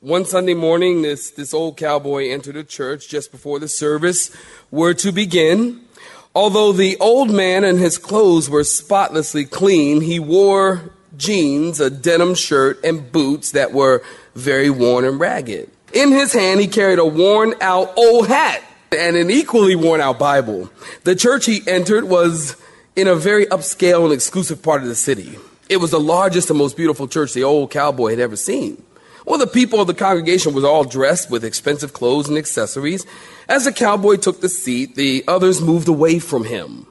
One Sunday morning, this, this old cowboy entered a church just before the service were to begin. Although the old man and his clothes were spotlessly clean, he wore jeans, a denim shirt, and boots that were very worn and ragged. In his hand, he carried a worn out old hat and an equally worn out Bible. The church he entered was in a very upscale and exclusive part of the city. It was the largest and most beautiful church the old cowboy had ever seen. Well, the people of the congregation was all dressed with expensive clothes and accessories. As the cowboy took the seat, the others moved away from him.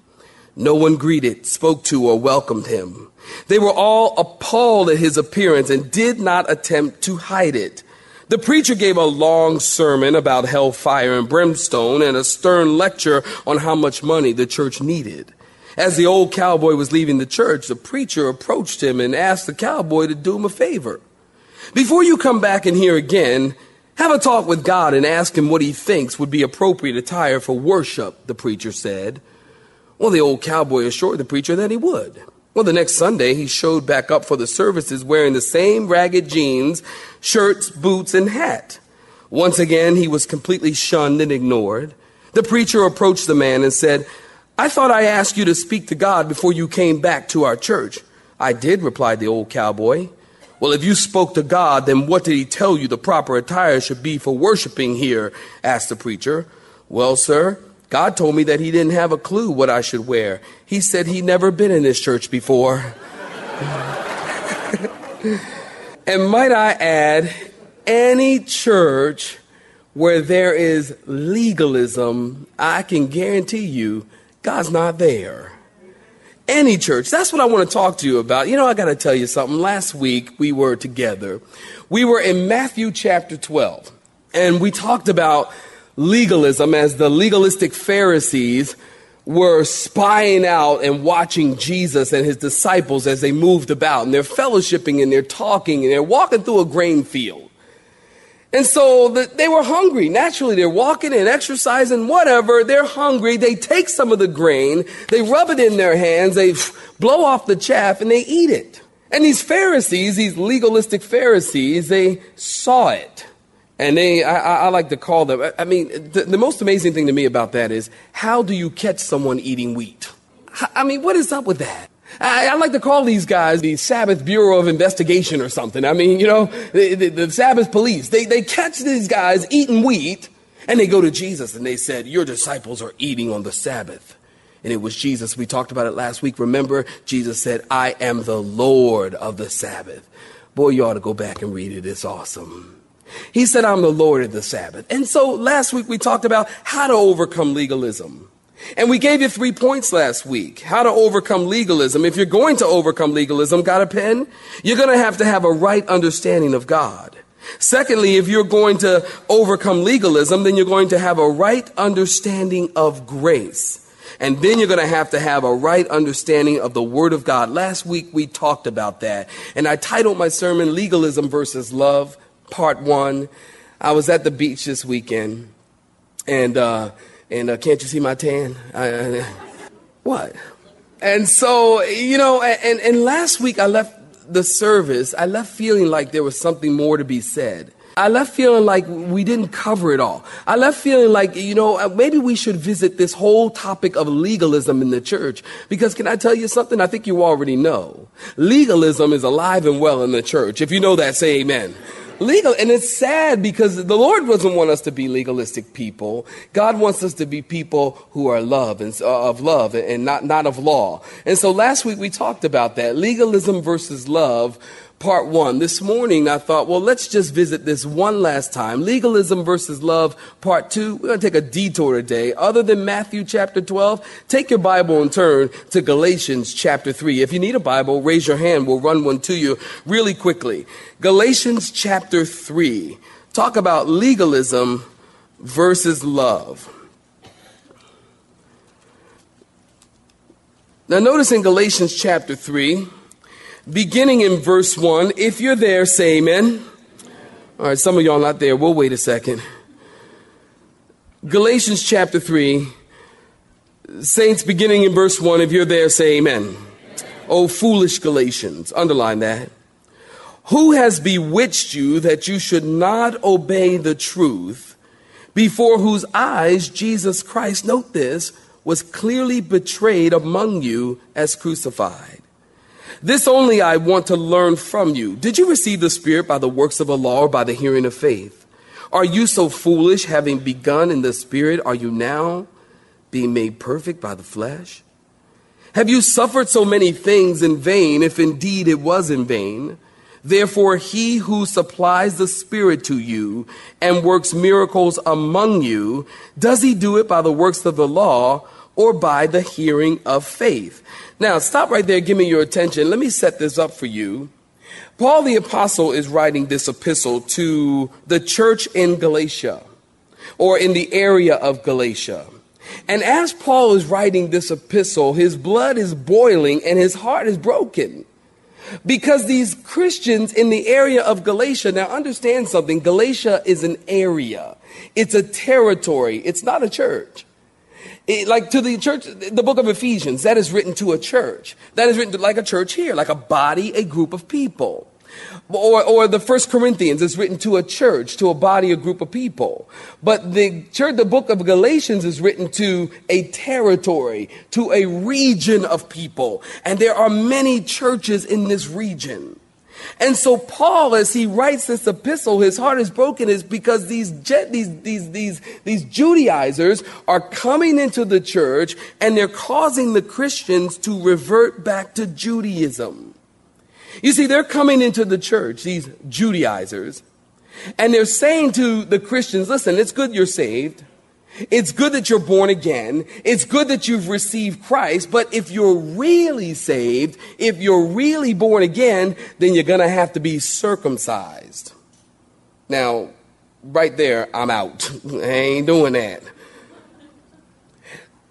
No one greeted, spoke to, or welcomed him. They were all appalled at his appearance and did not attempt to hide it. The preacher gave a long sermon about hellfire and brimstone and a stern lecture on how much money the church needed. As the old cowboy was leaving the church, the preacher approached him and asked the cowboy to do him a favor. Before you come back in here again, have a talk with God and ask him what he thinks would be appropriate attire for worship, the preacher said. Well, the old cowboy assured the preacher that he would. Well, the next Sunday, he showed back up for the services wearing the same ragged jeans, shirts, boots, and hat. Once again, he was completely shunned and ignored. The preacher approached the man and said, I thought I asked you to speak to God before you came back to our church. I did, replied the old cowboy. Well, if you spoke to God, then what did he tell you the proper attire should be for worshiping here? asked the preacher. Well, sir, God told me that he didn't have a clue what I should wear. He said he'd never been in this church before. and might I add, any church where there is legalism, I can guarantee you God's not there any church. That's what I want to talk to you about. You know, I got to tell you something. Last week we were together. We were in Matthew chapter 12, and we talked about legalism as the legalistic Pharisees were spying out and watching Jesus and his disciples as they moved about, and they're fellowshipping and they're talking and they're walking through a grain field. And so the, they were hungry. Naturally, they're walking and exercising, whatever. They're hungry. They take some of the grain, they rub it in their hands, they blow off the chaff, and they eat it. And these Pharisees, these legalistic Pharisees, they saw it. And they, I, I like to call them, I mean, the, the most amazing thing to me about that is how do you catch someone eating wheat? I mean, what is up with that? I, I, like to call these guys the Sabbath Bureau of Investigation or something. I mean, you know, the, the, the Sabbath police. They, they catch these guys eating wheat and they go to Jesus and they said, Your disciples are eating on the Sabbath. And it was Jesus. We talked about it last week. Remember, Jesus said, I am the Lord of the Sabbath. Boy, you ought to go back and read it. It's awesome. He said, I'm the Lord of the Sabbath. And so last week we talked about how to overcome legalism. And we gave you three points last week. How to overcome legalism. If you're going to overcome legalism, got a pen? You're going to have to have a right understanding of God. Secondly, if you're going to overcome legalism, then you're going to have a right understanding of grace. And then you're going to have to have a right understanding of the Word of God. Last week we talked about that. And I titled my sermon, Legalism versus Love, Part 1. I was at the beach this weekend. And, uh, and uh, can't you see my tan? I, I, what? And so, you know, and, and last week I left the service, I left feeling like there was something more to be said. I left feeling like we didn't cover it all. I left feeling like, you know, uh, maybe we should visit this whole topic of legalism in the church. Because can I tell you something? I think you already know. Legalism is alive and well in the church. If you know that, say amen. Legal and it's sad because the lord doesn't want us to be legalistic people. God wants us to be people who are love and uh, of love and not not of law. And so last week we talked about that legalism versus love part one. This morning I thought, well, let's just visit this one last time. Legalism versus love, part two. We're going to take a detour today. Other than Matthew chapter 12, take your Bible and turn to Galatians chapter 3. If you need a Bible, raise your hand. We'll run one to you really quickly. Galatians chapter 3. Talk about legalism versus love. Now, notice in Galatians chapter 3, beginning in verse 1. If you're there, say amen. All right, some of y'all not there. We'll wait a second. Galatians chapter 3, saints beginning in verse 1. If you're there, say amen. Oh, foolish Galatians. Underline that. Who has bewitched you that you should not obey the truth, before whose eyes Jesus Christ, note this, was clearly betrayed among you as crucified? This only I want to learn from you. Did you receive the Spirit by the works of the law or by the hearing of faith? Are you so foolish, having begun in the Spirit, are you now being made perfect by the flesh? Have you suffered so many things in vain, if indeed it was in vain? Therefore, he who supplies the Spirit to you and works miracles among you, does he do it by the works of the law or by the hearing of faith? Now, stop right there. Give me your attention. Let me set this up for you. Paul the Apostle is writing this epistle to the church in Galatia or in the area of Galatia. And as Paul is writing this epistle, his blood is boiling and his heart is broken. Because these Christians in the area of Galatia, now understand something, Galatia is an area. It's a territory. It's not a church. It, like to the church, the book of Ephesians, that is written to a church. That is written to like a church here, like a body, a group of people. Or, or the first Corinthians is written to a church, to a body, a group of people. But the church, the book of Galatians is written to a territory, to a region of people. And there are many churches in this region. And so Paul, as he writes this epistle, his heart is broken is because these, these, these, these, these Judaizers are coming into the church and they're causing the Christians to revert back to Judaism. You see, they're coming into the church, these Judaizers, and they're saying to the Christians, listen, it's good you're saved. It's good that you're born again. It's good that you've received Christ. But if you're really saved, if you're really born again, then you're going to have to be circumcised. Now, right there, I'm out. I ain't doing that.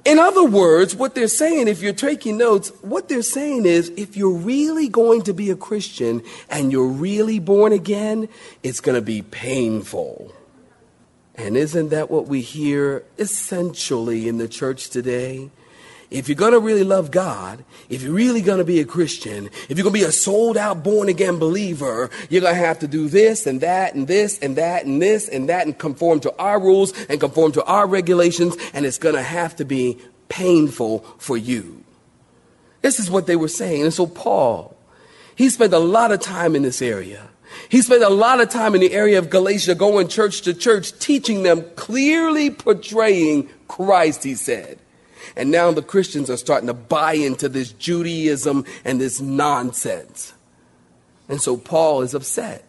In other words, what they're saying, if you're taking notes, what they're saying is if you're really going to be a Christian and you're really born again, it's going to be painful. And isn't that what we hear essentially in the church today? If you're going to really love God, if you're really going to be a Christian, if you're going to be a sold out, born again believer, you're going to have to do this and that and this and that and this and that and conform to our rules and conform to our regulations. And it's going to have to be painful for you. This is what they were saying. And so Paul, he spent a lot of time in this area. He spent a lot of time in the area of Galatia going church to church, teaching them, clearly portraying Christ, he said. And now the Christians are starting to buy into this Judaism and this nonsense. And so Paul is upset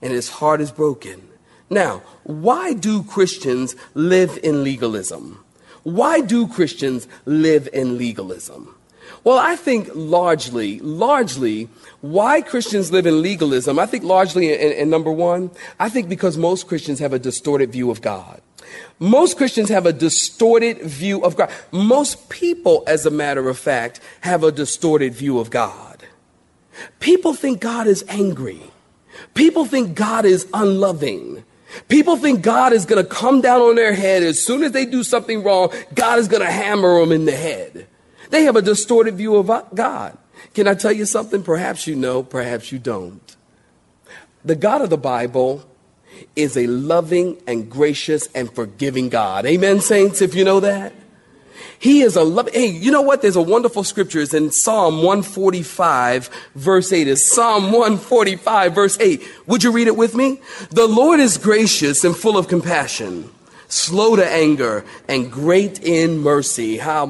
and his heart is broken. Now, why do Christians live in legalism? Why do Christians live in legalism? Well, I think largely, largely, why Christians live in legalism, I think largely, in, number one, I think because most Christians have a distorted view of God. Most Christians have a distorted view of God. Most people, as a matter of fact, have a distorted view of God. People think God is angry. People think God is unloving. People think God is going to come down on their head as soon as they do something wrong. God is going to hammer them in the head. They have a distorted view of uh, God. Can I tell you something? Perhaps you know, perhaps you don't. The God of the Bible is a loving and gracious and forgiving God. Amen, saints, if you know that. He is a love. Hey, you know what? There's a wonderful scripture. It's in Psalm 145, verse 8. It's Psalm 145, verse 8. Would you read it with me? The Lord is gracious and full of compassion, slow to anger, and great in mercy. How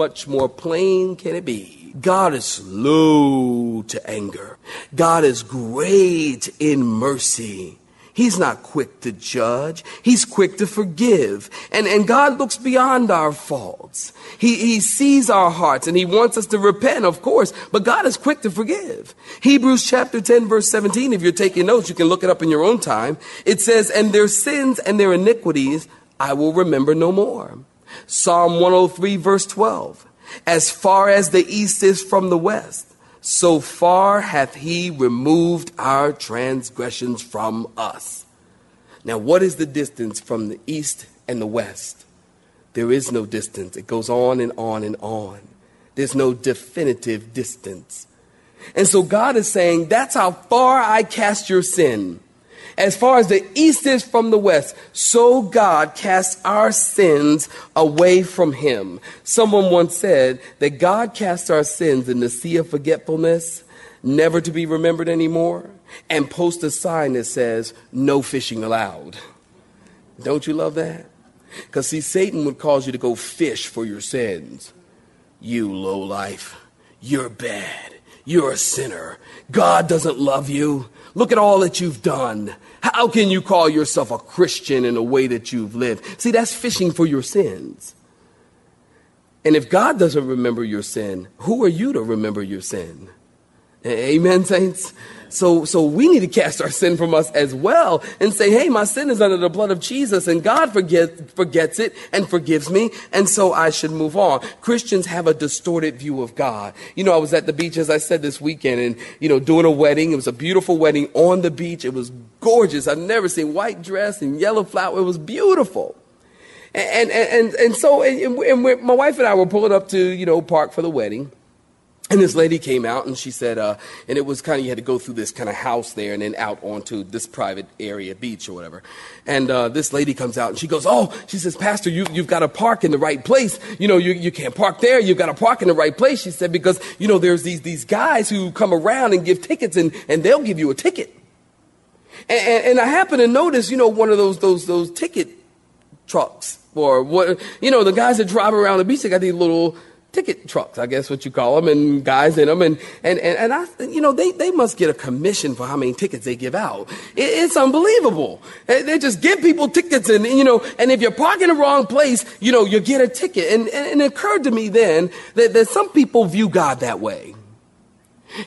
much more plain can it be? God is slow to anger. God is great in mercy. He's not quick to judge. He's quick to forgive. And, and God looks beyond our faults. He, he sees our hearts and he wants us to repent, of course, but God is quick to forgive. Hebrews chapter 10 verse 17, if you're taking notes, you can look it up in your own time. It says, and their sins and their iniquities I will remember no more. Psalm 103 verse 12, as far as the east is from the west, so far hath he removed our transgressions from us. Now, what is the distance from the east and the west? There is no distance. It goes on and on and on. There's no definitive distance. And so God is saying, that's how far I cast your sin. As far as the east is from the west, so God casts our sins away from him. Someone once said that God casts our sins in the sea of forgetfulness, never to be remembered anymore, and post a sign that says, no fishing allowed. Don't you love that? Because see, Satan would cause you to go fish for your sins. You low life. You're bad. You're a sinner. God doesn't love you. Look at all that you've done. How can you call yourself a Christian in the way that you've lived? See, that's fishing for your sins. And if God doesn't remember your sin, who are you to remember your sin? Amen, saints? So, so we need to cast our sin from us as well and say, hey, my sin is under the blood of Jesus and God forget, forgets it and forgives me. And so I should move on. Christians have a distorted view of God. You know, I was at the beach, as I said this weekend and, you know, doing a wedding. It was a beautiful wedding on the beach. It was gorgeous. I've never seen white dress and yellow flower. It was beautiful. And, and, and, and so, and, and my wife and I were pulling up to, you know, park for the wedding. And this lady came out and she said, uh, and it was kind of, you had to go through this kind of house there and then out onto this private area, beach or whatever. And uh, this lady comes out and she goes, Oh, she says, Pastor, you, you've got to park in the right place. You know, you, you can't park there. You've got to park in the right place. She said, because, you know, there's these, these guys who come around and give tickets and, and they'll give you a ticket. And, and, and I happen to notice, you know, one of those, those, those ticket trucks or what, you know, the guys that drive around the beach, they got these little, ticket trucks, I guess what you call them, and guys in them. And, and, and, and I, you know, they, they must get a commission for how many tickets they give out. It, it's unbelievable. They, just give people tickets and, you know, and if you're parking in the wrong place, you know, you get a ticket. And, and it occurred to me then that, that some people view God that way.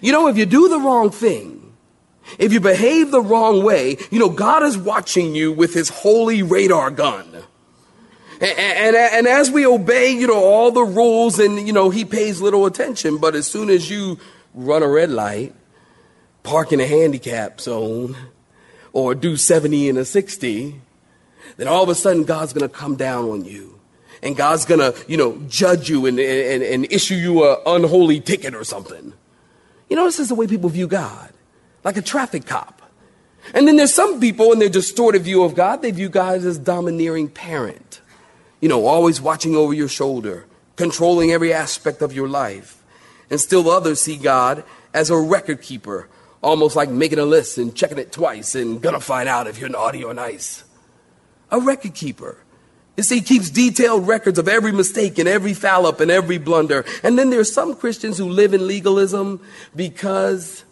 You know, if you do the wrong thing, if you behave the wrong way, you know, God is watching you with his holy radar gun. And, and, and, as we obey, you know, all the rules and, you know, he pays little attention. But as soon as you run a red light, park in a handicap zone, or do 70 in a 60, then all of a sudden God's going to come down on you. And God's going to, you know, judge you and, and, and issue you a unholy ticket or something. You know, this is the way people view God, like a traffic cop. And then there's some people in their distorted view of God, they view God as domineering parent you know, always watching over your shoulder, controlling every aspect of your life. And still others see God as a record keeper, almost like making a list and checking it twice and gonna find out if you're naughty or nice. A record keeper. You see, he keeps detailed records of every mistake and every foul up and every blunder. And then there's some Christians who live in legalism because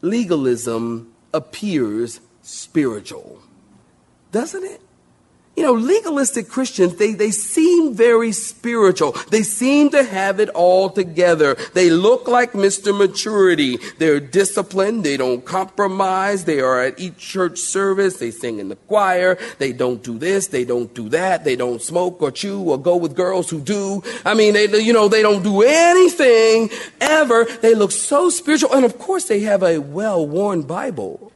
legalism appears spiritual. Doesn't it? You know, legalistic Christians, they, they seem very spiritual. They seem to have it all together. They look like Mr. Maturity. They're disciplined. They don't compromise. They are at each church service. They sing in the choir. They don't do this. They don't do that. They don't smoke or chew or go with girls who do. I mean, they, you know, they don't do anything ever. They look so spiritual. And of course, they have a well worn Bible.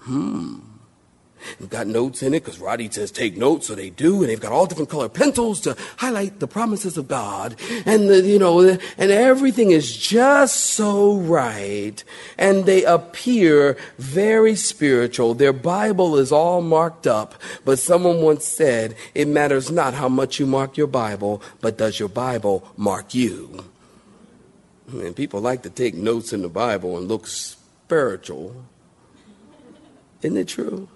Hmm. They've got notes in it because Roddy says take notes, so they do, and they've got all different color pencils to highlight the promises of God, and the, you know, and everything is just so right, and they appear very spiritual. Their Bible is all marked up, but someone once said, "It matters not how much you mark your Bible, but does your Bible mark you?" And people like to take notes in the Bible and look spiritual. Isn't it true?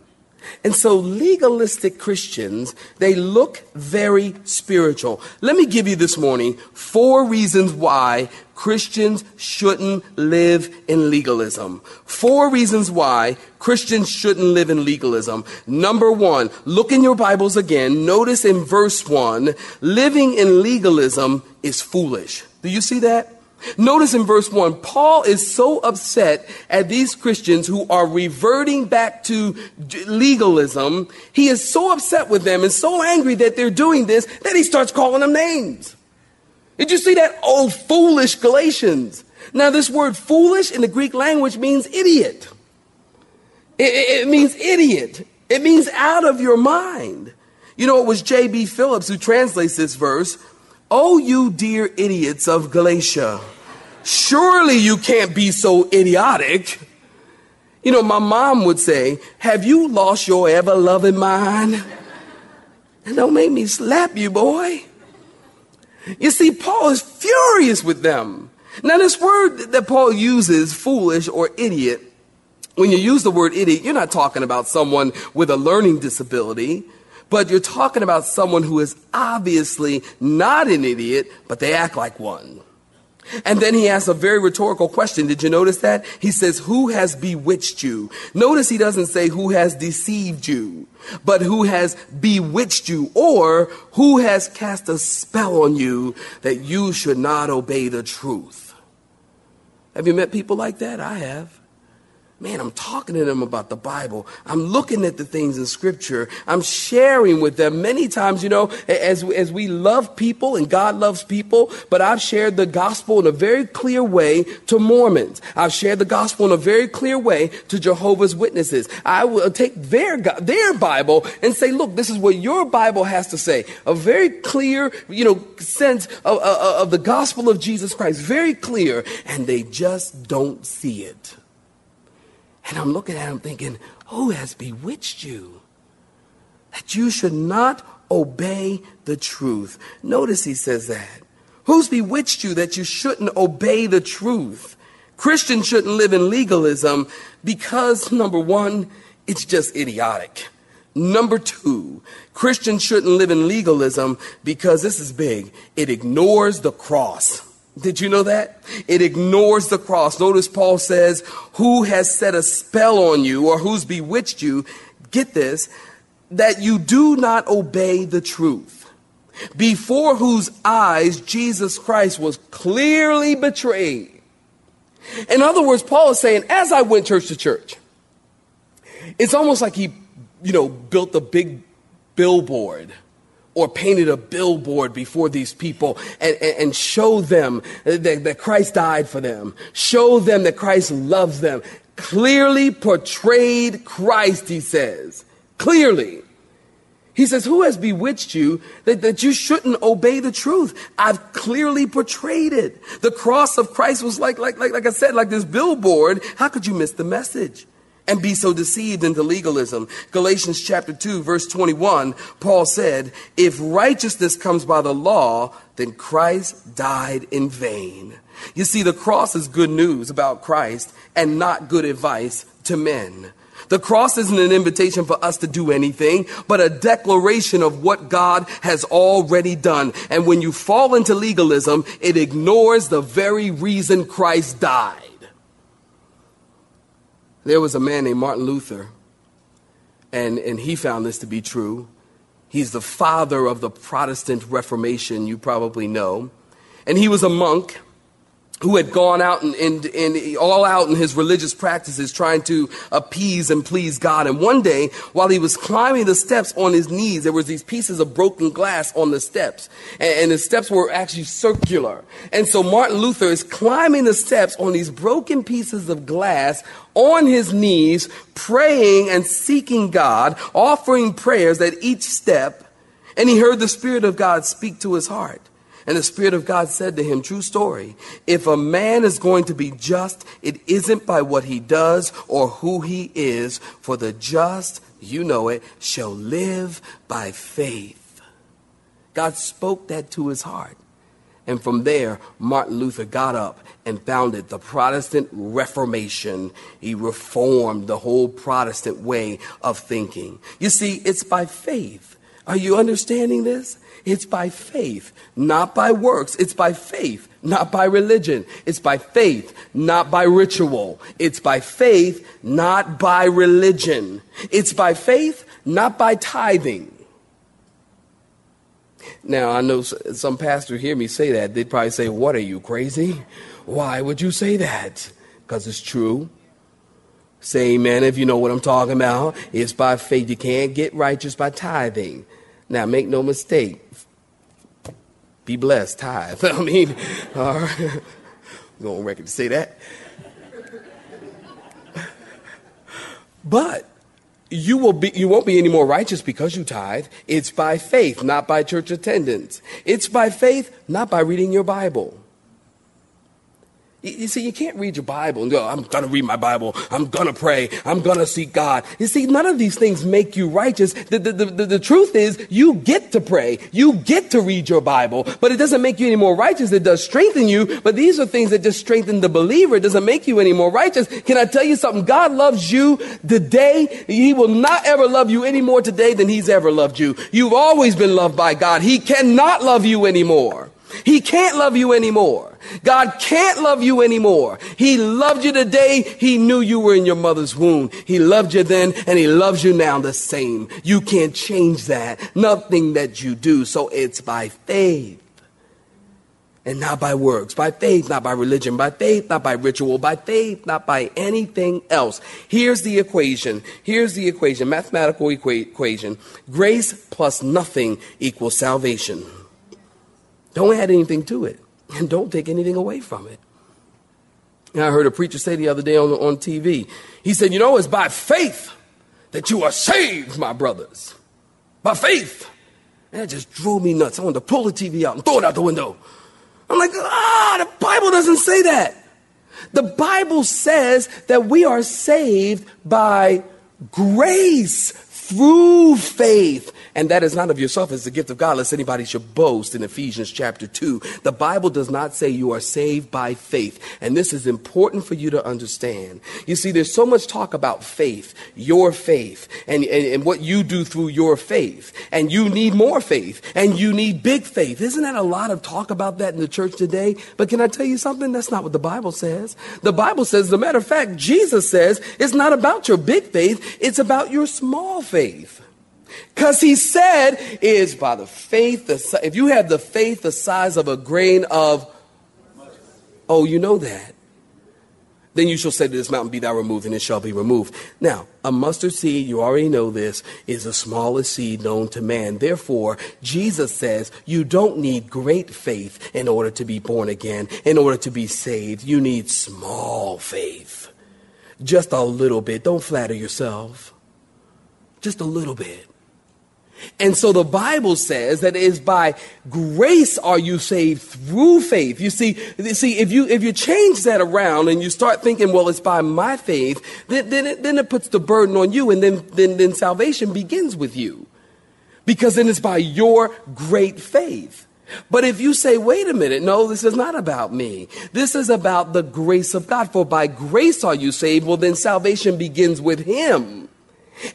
And so legalistic Christians, they look very spiritual. Let me give you this morning four reasons why Christians shouldn't live in legalism. Four reasons why Christians shouldn't live in legalism. Number one, look in your Bibles again. Notice in verse one, living in legalism is foolish. Do you see that? Notice in verse 1, Paul is so upset at these Christians who are reverting back to legalism. He is so upset with them and so angry that they're doing this that he starts calling them names. Did you see that? Oh, foolish Galatians. Now, this word foolish in the Greek language means idiot. It, it means idiot. It means out of your mind. You know, it was J.B. Phillips who translates this verse Oh, you dear idiots of Galatia, surely you can't be so idiotic. You know, my mom would say, Have you lost your ever loving mind? And don't make me slap you, boy. You see, Paul is furious with them. Now, this word that Paul uses, foolish or idiot, when you use the word idiot, you're not talking about someone with a learning disability but you're talking about someone who is obviously not an idiot, but they act like one. And then he asks a very rhetorical question. Did you notice that? He says, Who has bewitched you? Notice he doesn't say who has deceived you, but who has bewitched you, or who has cast a spell on you that you should not obey the truth. Have you met people like that? I have. Man, I'm talking to them about the Bible. I'm looking at the things in Scripture. I'm sharing with them. Many times, you know, as, as we love people and God loves people, but I've shared the gospel in a very clear way to Mormons. I've shared the gospel in a very clear way to Jehovah's Witnesses. I will take their, their Bible and say, look, this is what your Bible has to say. A very clear, you know, sense of, of, of the gospel of Jesus Christ. Very clear. And they just don't see it. And I'm looking at him thinking, Who has bewitched you? That you should not obey the truth. Notice he says that. Who's bewitched you that you shouldn't obey the truth? Christians shouldn't live in legalism because, number one, it's just idiotic. Number two, Christians shouldn't live in legalism because this is big. It ignores the cross. Did you know that? It ignores the cross. Notice Paul says, Who has set a spell on you or who's bewitched you? Get this, that you do not obey the truth, before whose eyes Jesus Christ was clearly betrayed. In other words, Paul is saying, as I went church to church, it's almost like he, you know, built a big billboard or painted a billboard before these people and, and, and show them that, that Christ died for them, show them that Christ loves them. Clearly portrayed Christ, he says. Clearly. He says, Who has bewitched you that, that you shouldn't obey the truth? I've clearly portrayed it. The cross of Christ was like, like, like, like I said, like this billboard. How could you miss the message? And be so deceived into legalism. Galatians chapter 2 verse 21, Paul said, if righteousness comes by the law, then Christ died in vain. You see, the cross is good news about Christ and not good advice to men. The cross isn't an invitation for us to do anything, but a declaration of what God has already done. And when you fall into legalism, it ignores the very reason Christ died. There was a man named Martin Luther, and, and he found this to be true. He's the father of the Protestant Reformation, you probably know. And he was a monk, who had gone out and, and, and, all out in his religious practices trying to appease and please God. And one day, while he was climbing the steps on his knees, there was these pieces of broken glass on the steps. And, and the steps were actually circular. And so Martin Luther is climbing the steps on these broken pieces of glass on his knees, praying and seeking God, offering prayers at each step. And he heard the Spirit of God speak to his heart. And the Spirit of God said to him, True story, if a man is going to be just, it isn't by what he does or who he is, for the just, you know it, shall live by faith. God spoke that to his heart. And from there, Martin Luther got up and founded the Protestant Reformation. He reformed the whole Protestant way of thinking. You see, it's by faith. Are you understanding this? It's by faith, not by works. It's by faith, not by religion. It's by faith, not by ritual. It's by faith, not by religion. It's by faith, not by tithing. Now, I know some pastor hear me say that. They'd probably say, What are you, crazy? Why would you say that? Because it's true. Say amen if you know what I'm talking about. It's by faith. You can't get righteous by tithing. Now, make no mistake. Be blessed, tithe. I mean, all right. Go on record to say that. But you will be you won't be any more righteous because you tithe. It's by faith, not by church attendance. It's by faith, not by reading your Bible. You see, you can't read your Bible and go, I'm going to read my Bible. I'm going to pray. I'm going to seek God. You see, none of these things make you righteous. The, the, the, the, truth is, you get to pray. You get to read your Bible, but it doesn't make you any more righteous. It does strengthen you, but these are things that just strengthen the believer. It doesn't make you any more righteous. Can I tell you something? God loves you today. He will not ever love you any more today than he's ever loved you. You've always been loved by God. He cannot love you anymore. He can't love you anymore. God can't love you anymore. He loved you today. He knew you were in your mother's womb. He loved you then and he loves you now the same. You can't change that. Nothing that you do. So it's by faith and not by works. By faith, not by religion. By faith, not by ritual. By faith, not by anything else. Here's the equation. Here's the equation. Mathematical equa- equation. Grace plus nothing equals salvation. Don't add anything to it, and don't take anything away from it. And I heard a preacher say the other day on, on TV, he said, You know, it's by faith that you are saved, my brothers. By faith. And that just drove me nuts. I wanted to pull the TV out and throw it out the window. I'm like, ah, the Bible doesn't say that. The Bible says that we are saved by grace through faith. And that is not of yourself, it's the gift of God, lest anybody should boast in Ephesians chapter 2. The Bible does not say you are saved by faith. And this is important for you to understand. You see, there's so much talk about faith, your faith, and, and, and what you do through your faith. And you need more faith, and you need big faith. Isn't that a lot of talk about that in the church today? But can I tell you something? That's not what the Bible says. The Bible says, as a matter of fact, Jesus says, it's not about your big faith, it's about your small faith. Because he said, is by the faith, the, if you have the faith the size of a grain of, oh, you know that. Then you shall say to this mountain, Be thou removed, and it shall be removed. Now, a mustard seed, you already know this, is the smallest seed known to man. Therefore, Jesus says you don't need great faith in order to be born again, in order to be saved. You need small faith. Just a little bit. Don't flatter yourself. Just a little bit. And so the Bible says that it is by grace are you saved through faith. You see, you see, if you if you change that around and you start thinking, well, it's by my faith, then then it, then it puts the burden on you, and then then then salvation begins with you, because then it's by your great faith. But if you say, wait a minute, no, this is not about me. This is about the grace of God. For by grace are you saved. Well, then salvation begins with Him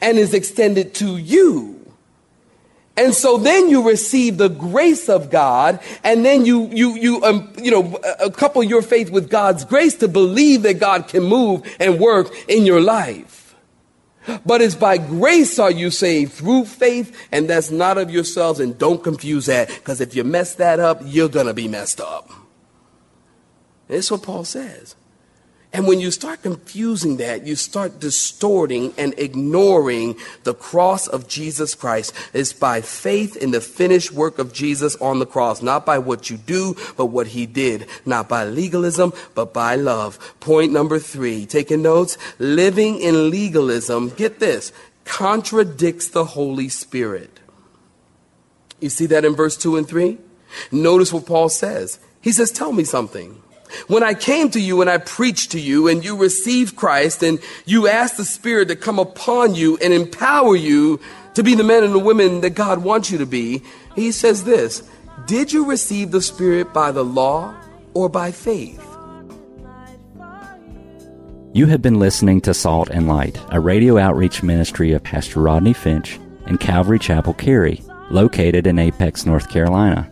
and is extended to you. And so then you receive the grace of God, and then you, you, you, um, you know, couple your faith with God's grace to believe that God can move and work in your life. But it's by grace are you saved through faith, and that's not of yourselves, and don't confuse that, because if you mess that up, you're gonna be messed up. It's what Paul says. And when you start confusing that, you start distorting and ignoring the cross of Jesus Christ. It's by faith in the finished work of Jesus on the cross, not by what you do, but what he did. Not by legalism, but by love. Point number three, taking notes, living in legalism, get this, contradicts the Holy Spirit. You see that in verse 2 and 3? Notice what Paul says. He says, Tell me something. When I came to you and I preached to you and you received Christ and you asked the Spirit to come upon you and empower you to be the men and the women that God wants you to be, he says this Did you receive the Spirit by the law or by faith? You have been listening to Salt and Light, a radio outreach ministry of Pastor Rodney Finch and Calvary Chapel Cary, located in Apex, North Carolina.